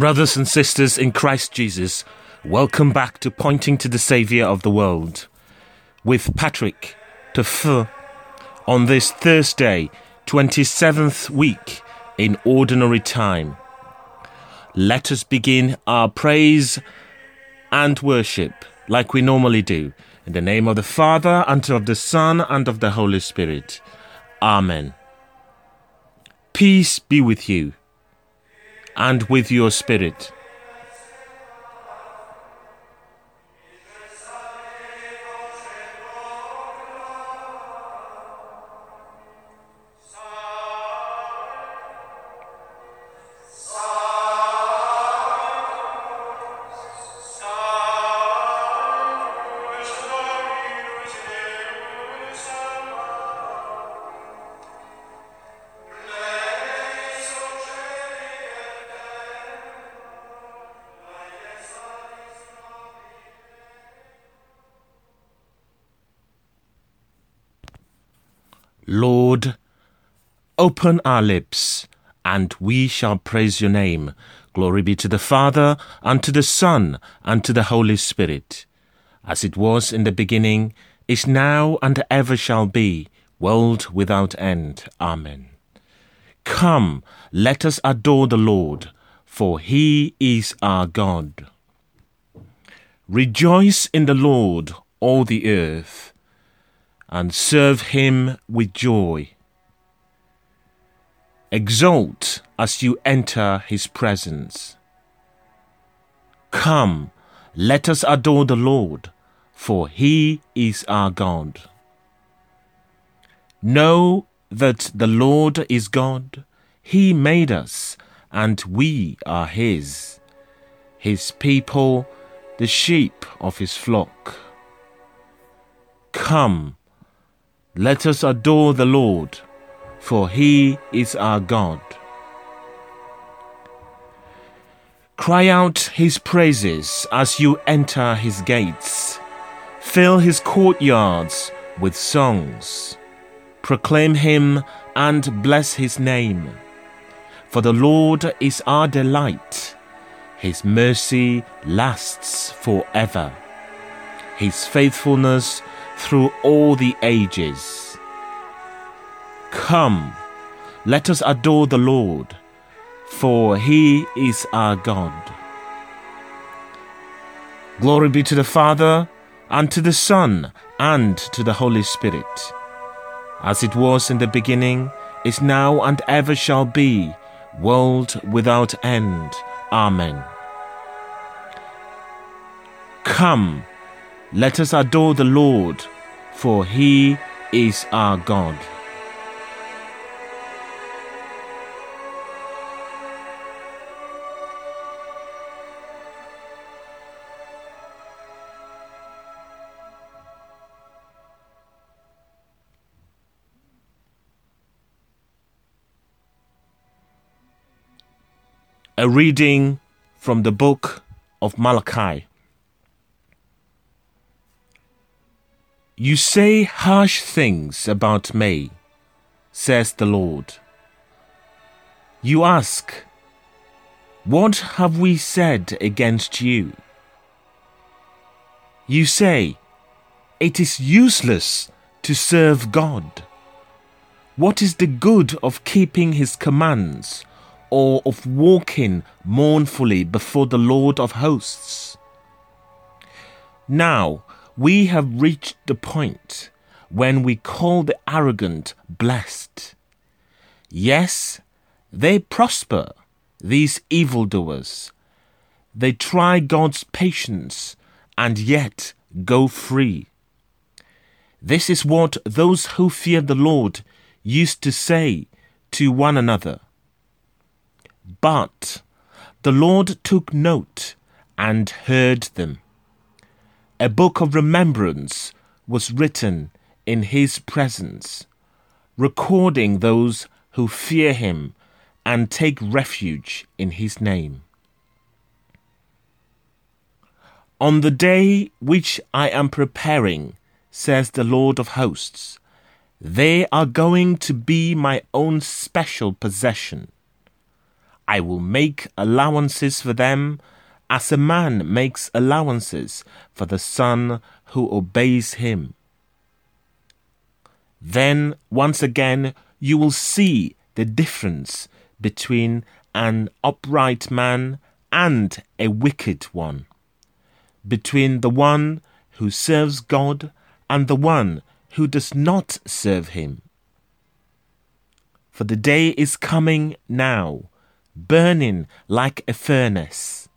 Brothers and sisters in Christ Jesus, welcome back to Pointing to the Saviour of the World with Patrick Tef on this Thursday, 27th week in Ordinary Time. Let us begin our praise and worship like we normally do. In the name of the Father, and of the Son, and of the Holy Spirit. Amen. Peace be with you and with your spirit. Open our lips, and we shall praise your name. Glory be to the Father, and to the Son, and to the Holy Spirit, as it was in the beginning, is now, and ever shall be, world without end. Amen. Come, let us adore the Lord, for he is our God. Rejoice in the Lord, all the earth and serve him with joy. Exult as you enter his presence. Come, let us adore the Lord, for he is our God. Know that the Lord is God. He made us, and we are his, his people, the sheep of his flock. Come, let us adore the Lord, for he is our God. Cry out his praises as you enter his gates. Fill his courtyards with songs. Proclaim him and bless his name. For the Lord is our delight. His mercy lasts forever. His faithfulness through all the ages. Come, let us adore the Lord, for he is our God. Glory be to the Father, and to the Son, and to the Holy Spirit, as it was in the beginning, is now, and ever shall be, world without end. Amen. Come, let us adore the Lord, for he is our God. A reading from the book of Malachi. You say harsh things about me, says the Lord. You ask, What have we said against you? You say, It is useless to serve God. What is the good of keeping his commands or of walking mournfully before the Lord of hosts? Now, we have reached the point when we call the arrogant blessed. Yes, they prosper, these evildoers. They try God's patience and yet go free. This is what those who fear the Lord used to say to one another. But the Lord took note and heard them a book of remembrance was written in his presence, recording those who fear him and take refuge in his name. On the day which I am preparing, says the Lord of hosts, they are going to be my own special possession. I will make allowances for them as a man makes allowances for the son who obeys him. Then, once again, you will see the difference between an upright man and a wicked one, between the one who serves God and the one who does not serve him. For the day is coming now, burning like a furnace,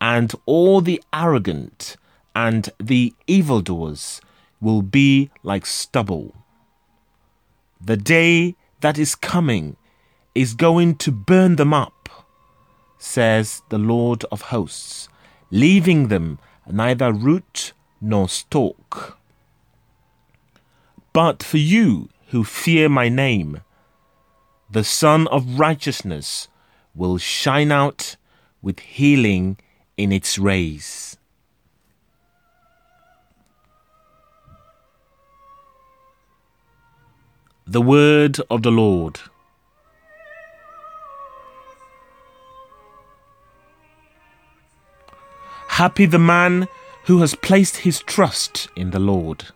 and all the arrogant and the evildoers will be like stubble. The day that is coming is going to burn them up, says the Lord of hosts, leaving them neither root nor stalk. But for you who fear my name, the Sun of Righteousness will shine out with healing in its rays. The Word of the Lord. Happy the man who has placed his trust in the Lord.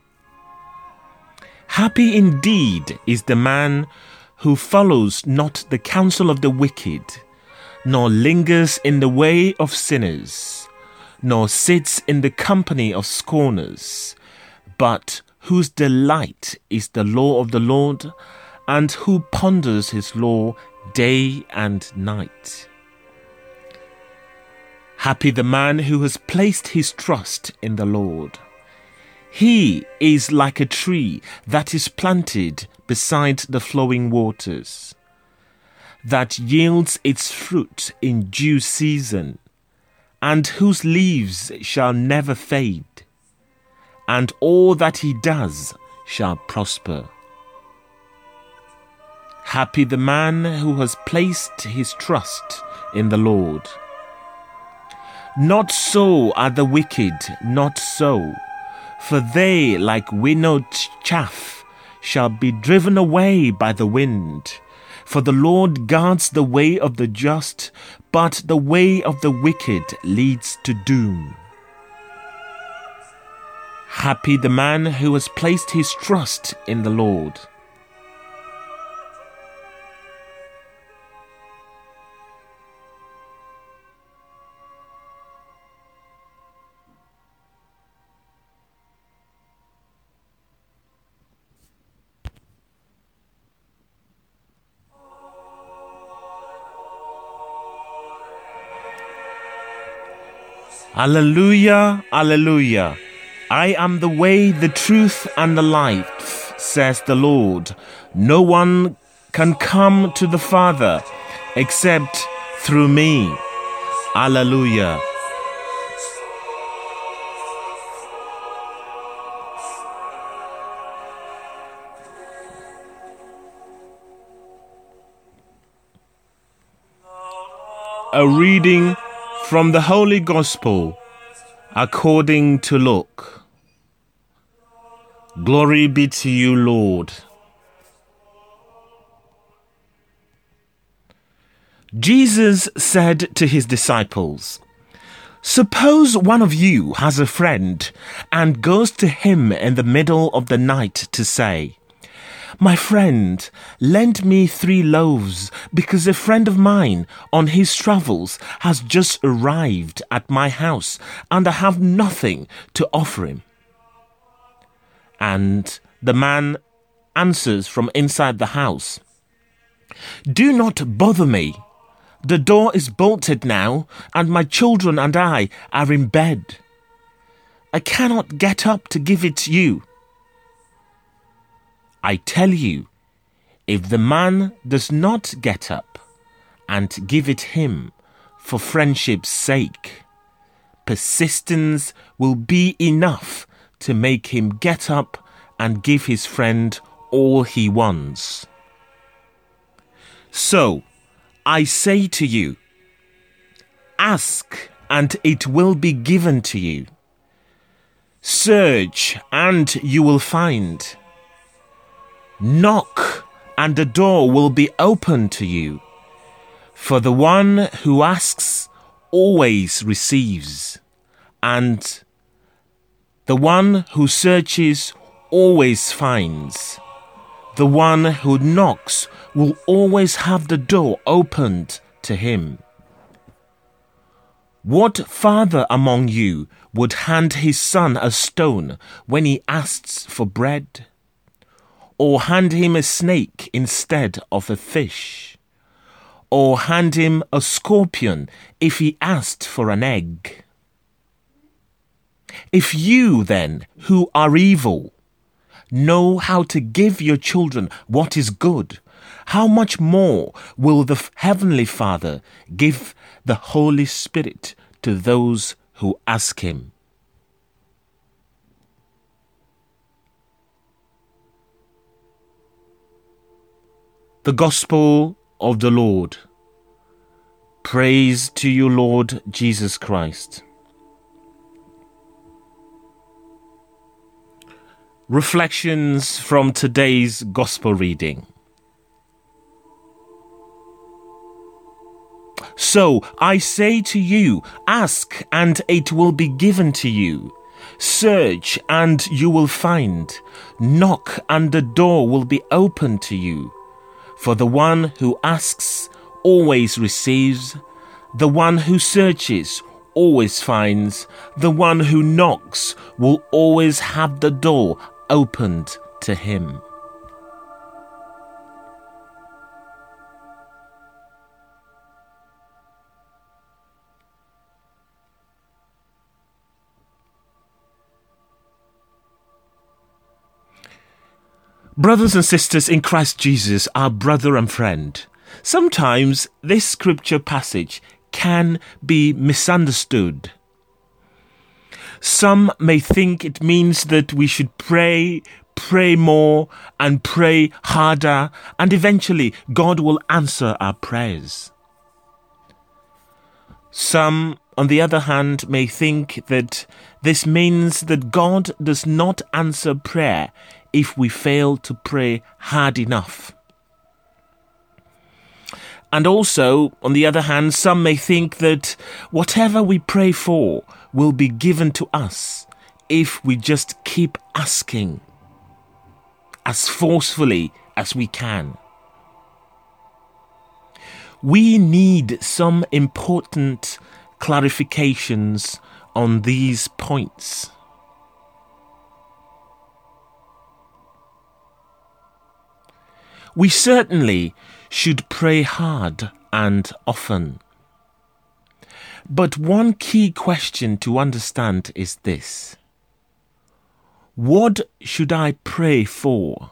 Happy indeed is the man who follows not the counsel of the wicked, nor lingers in the way of sinners, nor sits in the company of scorners, but whose delight is the law of the Lord, and who ponders his law day and night. Happy the man who has placed his trust in the Lord. He is like a tree that is planted beside the flowing waters, that yields its fruit in due season, and whose leaves shall never fade, and all that he does shall prosper. Happy the man who has placed his trust in the Lord. Not so are the wicked, not so for they, like winnowed chaff, shall be driven away by the wind. For the Lord guards the way of the just, but the way of the wicked leads to doom. Happy the man who has placed his trust in the Lord. Alleluia, Alleluia. I am the way, the truth, and the life, says the Lord. No one can come to the Father except through me. Alleluia. A reading from the Holy Gospel according to Luke. Glory be to you, Lord. Jesus said to his disciples, Suppose one of you has a friend and goes to him in the middle of the night to say, my friend, lend me three loaves because a friend of mine on his travels has just arrived at my house and I have nothing to offer him. And the man answers from inside the house Do not bother me. The door is bolted now, and my children and I are in bed. I cannot get up to give it to you. I tell you, if the man does not get up and give it him for friendship's sake, persistence will be enough to make him get up and give his friend all he wants. So, I say to you, ask and it will be given to you. Search and you will find. Knock, and the door will be open to you. For the one who asks always receives, and the one who searches always finds. The one who knocks will always have the door opened to him. What father among you would hand his son a stone when he asks for bread? Or hand him a snake instead of a fish? Or hand him a scorpion if he asked for an egg? If you then, who are evil, know how to give your children what is good, how much more will the Heavenly Father give the Holy Spirit to those who ask Him? The Gospel of the Lord. Praise to you, Lord Jesus Christ. Reflections from today's Gospel reading. So I say to you, ask and it will be given to you. Search and you will find. Knock and the door will be opened to you. For the one who asks always receives, the one who searches always finds, the one who knocks will always have the door opened to him. Brothers and sisters in Christ Jesus, our brother and friend, sometimes this scripture passage can be misunderstood some may think it means that we should pray, pray more, and pray harder, and eventually God will answer our prayers. Some, on the other hand, may think that this means that God does not answer prayer if we fail to pray hard enough. And also, on the other hand, some may think that whatever we pray for will be given to us if we just keep asking as forcefully as we can. We need some important clarifications on these points. We certainly should pray hard and often. But one key question to understand is this What should I pray for?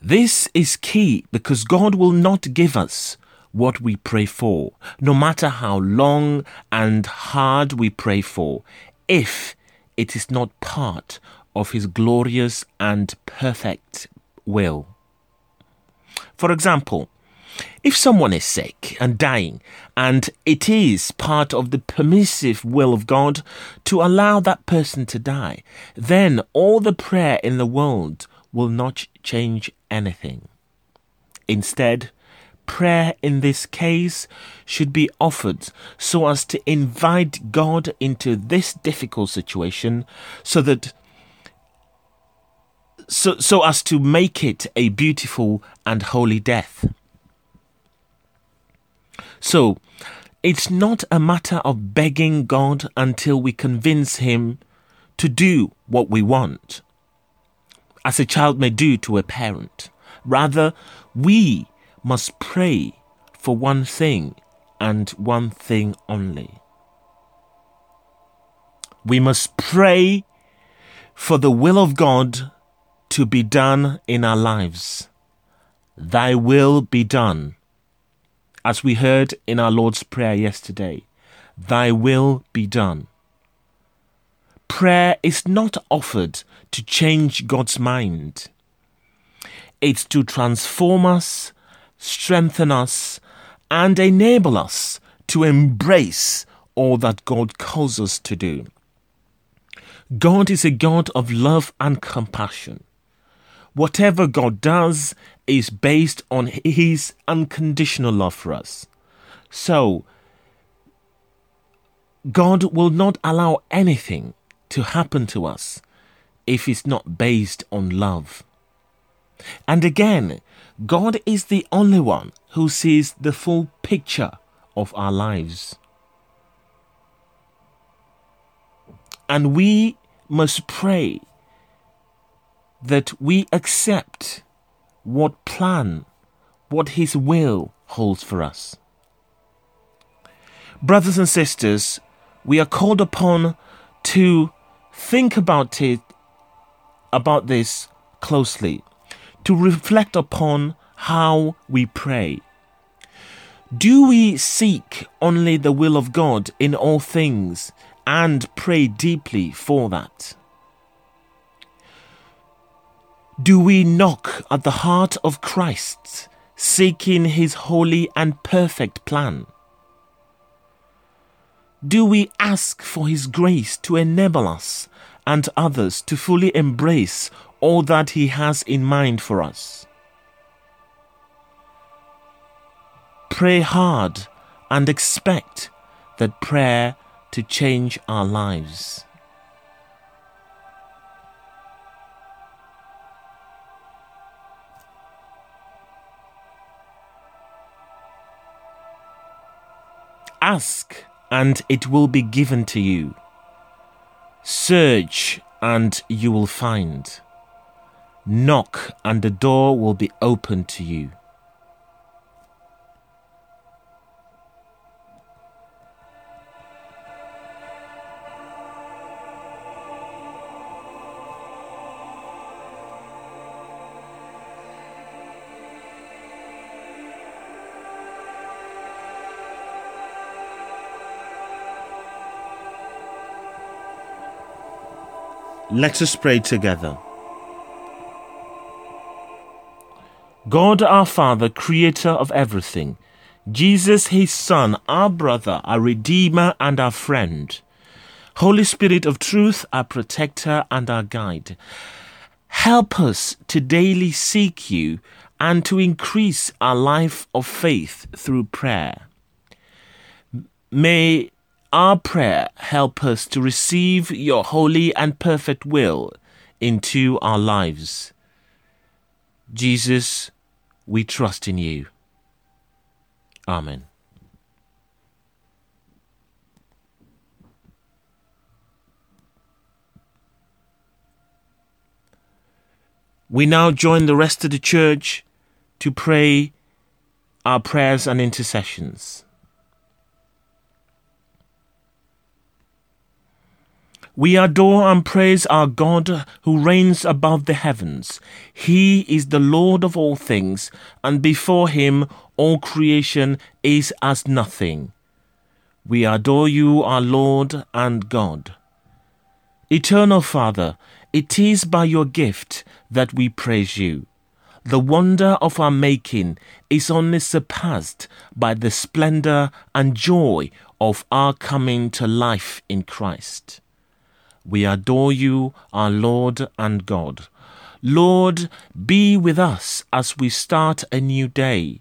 This is key because God will not give us what we pray for, no matter how long and hard we pray for, if it is not part of His glorious and perfect will. For example, if someone is sick and dying, and it is part of the permissive will of God to allow that person to die, then all the prayer in the world will not change anything. Instead, prayer in this case should be offered so as to invite God into this difficult situation so that so, so as to make it a beautiful and holy death. So, it's not a matter of begging God until we convince Him to do what we want, as a child may do to a parent. Rather, we must pray for one thing and one thing only. We must pray for the will of God to be done in our lives. Thy will be done. As we heard in our Lord's Prayer yesterday, Thy will be done. Prayer is not offered to change God's mind. It's to transform us, strengthen us, and enable us to embrace all that God calls us to do. God is a God of love and compassion. Whatever God does is based on His unconditional love for us. So, God will not allow anything to happen to us if it's not based on love. And again, God is the only one who sees the full picture of our lives. And we must pray that we accept what plan, what His will holds for us. Brothers and sisters, we are called upon to think about it, about this closely, to reflect upon how we pray. Do we seek only the will of God in all things and pray deeply for that? Do we knock at the heart of Christ, seeking his holy and perfect plan? Do we ask for his grace to enable us and others to fully embrace all that he has in mind for us? Pray hard and expect that prayer to change our lives. Ask and it will be given to you. Search and you will find. Knock and the door will be opened to you. Let us pray together. God our Father, creator of everything, Jesus his Son, our brother, our Redeemer, and our friend, Holy Spirit of truth, our protector and our guide, help us to daily seek you and to increase our life of faith through prayer. May our prayer help us to receive your holy and perfect will into our lives. Jesus, we trust in you. Amen. We now join the rest of the church to pray our prayers and intercessions. We adore and praise our God who reigns above the heavens. He is the Lord of all things, and before him all creation is as nothing. We adore you, our Lord and God. Eternal Father, it is by your gift that we praise you. The wonder of our making is only surpassed by the splendor and joy of our coming to life in Christ. We adore you, our Lord and God. Lord, be with us as we start a new day.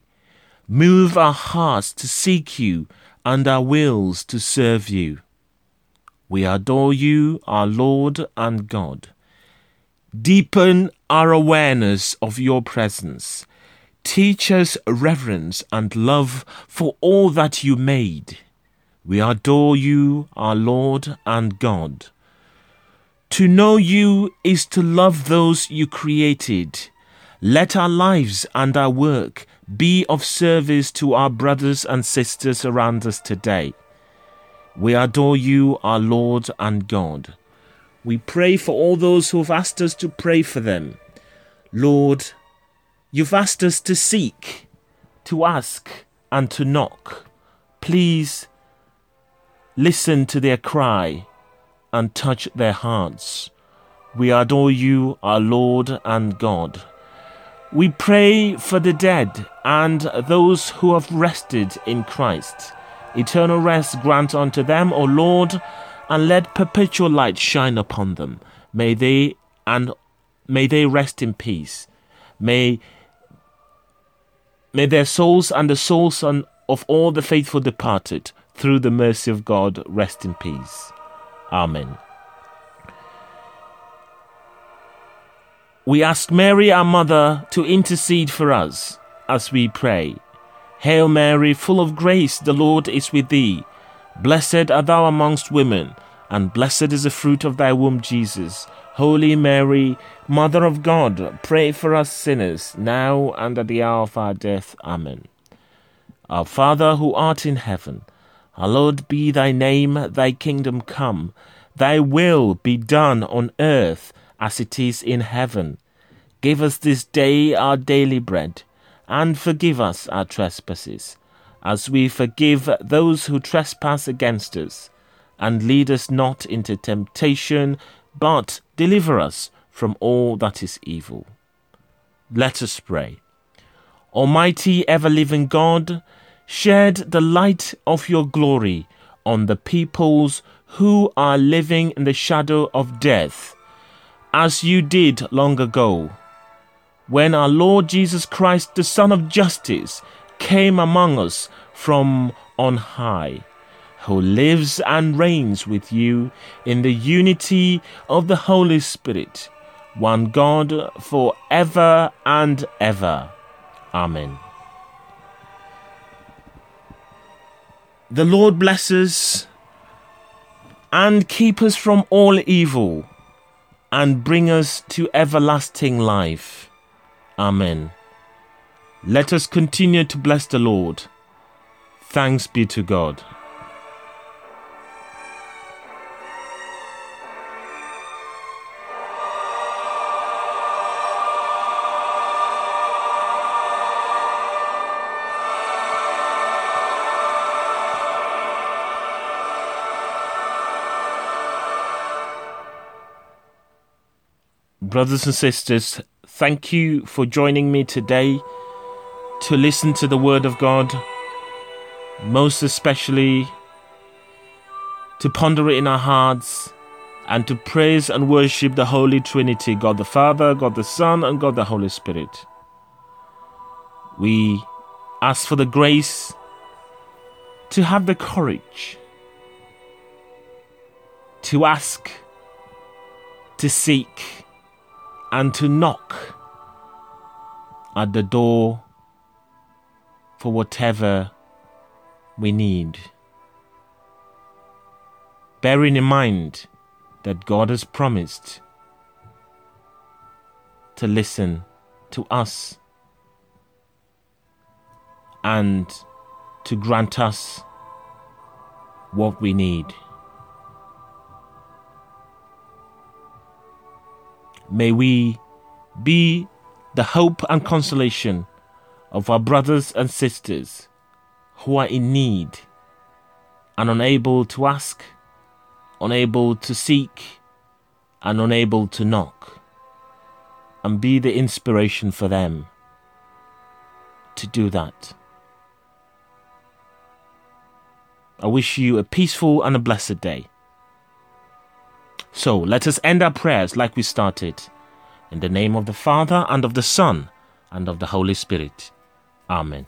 Move our hearts to seek you and our wills to serve you. We adore you, our Lord and God. Deepen our awareness of your presence. Teach us reverence and love for all that you made. We adore you, our Lord and God. To know you is to love those you created. Let our lives and our work be of service to our brothers and sisters around us today. We adore you, our Lord and God. We pray for all those who have asked us to pray for them. Lord, you've asked us to seek, to ask, and to knock. Please listen to their cry and touch their hearts. We adore you, our Lord and God. We pray for the dead and those who have rested in Christ. Eternal rest grant unto them, O Lord, and let perpetual light shine upon them. May they and may they rest in peace. May, may their souls and the souls of all the faithful departed through the mercy of God rest in peace. Amen. We ask Mary, our mother, to intercede for us as we pray. Hail Mary, full of grace, the Lord is with thee. Blessed art thou amongst women, and blessed is the fruit of thy womb, Jesus. Holy Mary, Mother of God, pray for us sinners, now and at the hour of our death. Amen. Our Father who art in heaven, hallowed be thy name, thy kingdom come, thy will be done on earth as it is in heaven. Give us this day our daily bread, and forgive us our trespasses, as we forgive those who trespass against us. And lead us not into temptation, but deliver us from all that is evil. Let us pray. Almighty ever living God, shed the light of your glory on the peoples who are living in the shadow of death as you did long ago, when our Lord Jesus Christ, the Sun of Justice, came among us from on high, who lives and reigns with you in the unity of the Holy Spirit, one God for ever and ever. Amen. The Lord bless us and keep us from all evil and bring us to everlasting life. Amen. Let us continue to bless the Lord. Thanks be to God. Brothers and sisters, thank you for joining me today to listen to the Word of God, most especially to ponder it in our hearts and to praise and worship the Holy Trinity God the Father, God the Son, and God the Holy Spirit. We ask for the grace to have the courage to ask, to seek, and to knock at the door for whatever we need. Bearing in mind that God has promised to listen to us and to grant us what we need. May we be the hope and consolation of our brothers and sisters who are in need and unable to ask, unable to seek, and unable to knock, and be the inspiration for them to do that. I wish you a peaceful and a blessed day. So let us end our prayers like we started. In the name of the Father, and of the Son, and of the Holy Spirit. Amen.